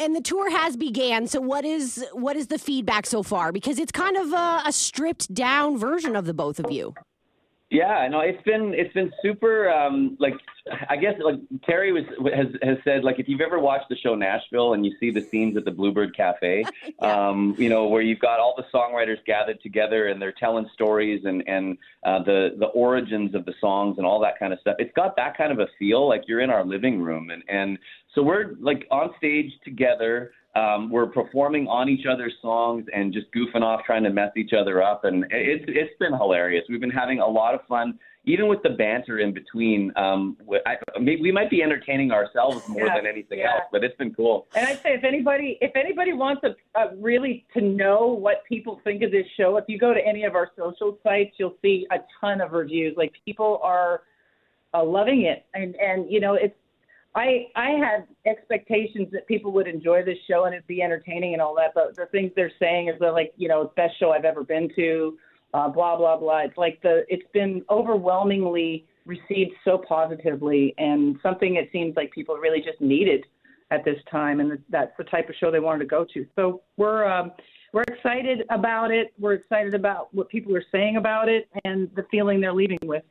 And the tour has began. So what is what is the feedback so far? Because it's kind of a, a stripped down version of the both of you. Yeah, no, it's been it's been super. Um, like, I guess like Terri was has has said like if you've ever watched the show Nashville and you see the scenes at the Bluebird Cafe, yeah. um, you know where you've got all the songwriters gathered together and they're telling stories and and uh, the the origins of the songs and all that kind of stuff. It's got that kind of a feel like you're in our living room and and so we're like on stage together. Um, we're performing on each other's songs and just goofing off, trying to mess each other up, and it's it's been hilarious. We've been having a lot of fun, even with the banter in between. Um, I, we might be entertaining ourselves more yeah, than anything yeah. else, but it's been cool. And I'd say if anybody if anybody wants a, a really to know what people think of this show, if you go to any of our social sites, you'll see a ton of reviews. Like people are uh, loving it, and and you know it's I I had expectations that people would enjoy this show and it'd be entertaining and all that, but the things they're saying is that like you know best show I've ever been to, uh, blah blah blah. It's like the it's been overwhelmingly received so positively and something it seems like people really just needed at this time, and that's the type of show they wanted to go to. So we're um, we're excited about it. We're excited about what people are saying about it and the feeling they're leaving with.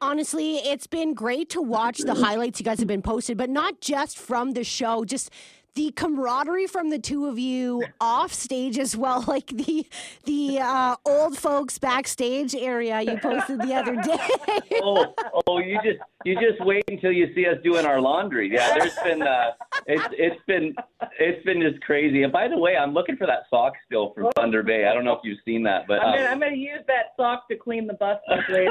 Honestly, it's been great to watch the highlights you guys have been posted, but not just from the show, just the camaraderie from the two of you off stage as well, like the the uh, old folks backstage area you posted the other day. oh, oh, you just you just wait until you see us doing our laundry. Yeah, there's been uh, it's it's been it's been just crazy. And by the way, I'm looking for that sock still from Thunder Bay. I don't know if you've seen that, but I'm, gonna, um, I'm gonna use that sock to clean the bus later.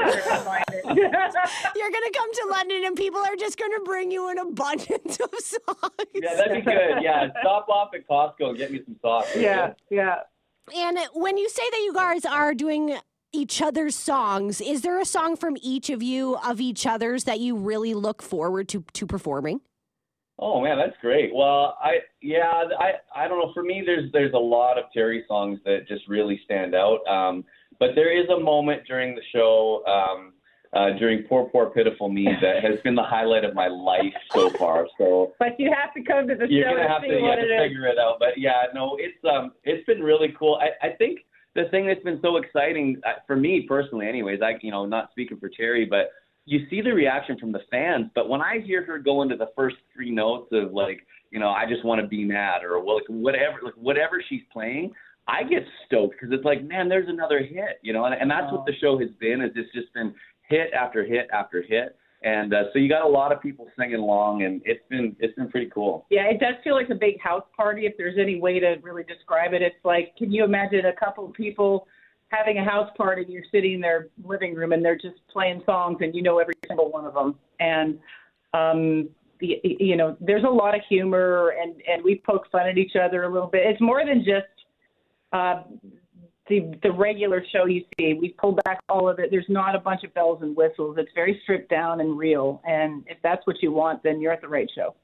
You're gonna come to London and people are just gonna bring you an abundance of socks. Yeah, that'd be good. Yeah, stop off at Costco and get me some socks. Yeah, yeah. And when you say that you guys are doing each other's songs. Is there a song from each of you of each other's that you really look forward to to performing? Oh man, that's great. Well, I yeah, I I don't know. For me, there's there's a lot of Terri songs that just really stand out. Um, but there is a moment during the show, um, uh, during Poor Poor Pitiful Me, that has been the highlight of my life so far. So, but you have to come to the you're show gonna have to, you have to figure it out. But yeah, no, it's um, it's been really cool. I I think the thing that's been so exciting uh, for me personally, anyways, I you know not speaking for Terri, but you see the reaction from the fans. But when I hear her go into the first three notes of like you know I just want to be mad or like whatever like whatever she's playing, I get stoked because it's like man, there's another hit, you know, and, and that's what the show has been. Is it's just been hit after hit after hit. And uh, so you got a lot of people singing along, and it's been it's been pretty cool. Yeah, it does feel like a big house party. If there's any way to really describe it, it's like, can you imagine a couple of people having a house party? And you're sitting in their living room, and they're just playing songs, and you know every single one of them. And um, you know, there's a lot of humor, and and we poke fun at each other a little bit. It's more than just uh, the the regular show you see. We pulled back all of it. There's not a bunch of bells and whistles. It's very stripped down and real. And if that's what you want, then you're at the right show.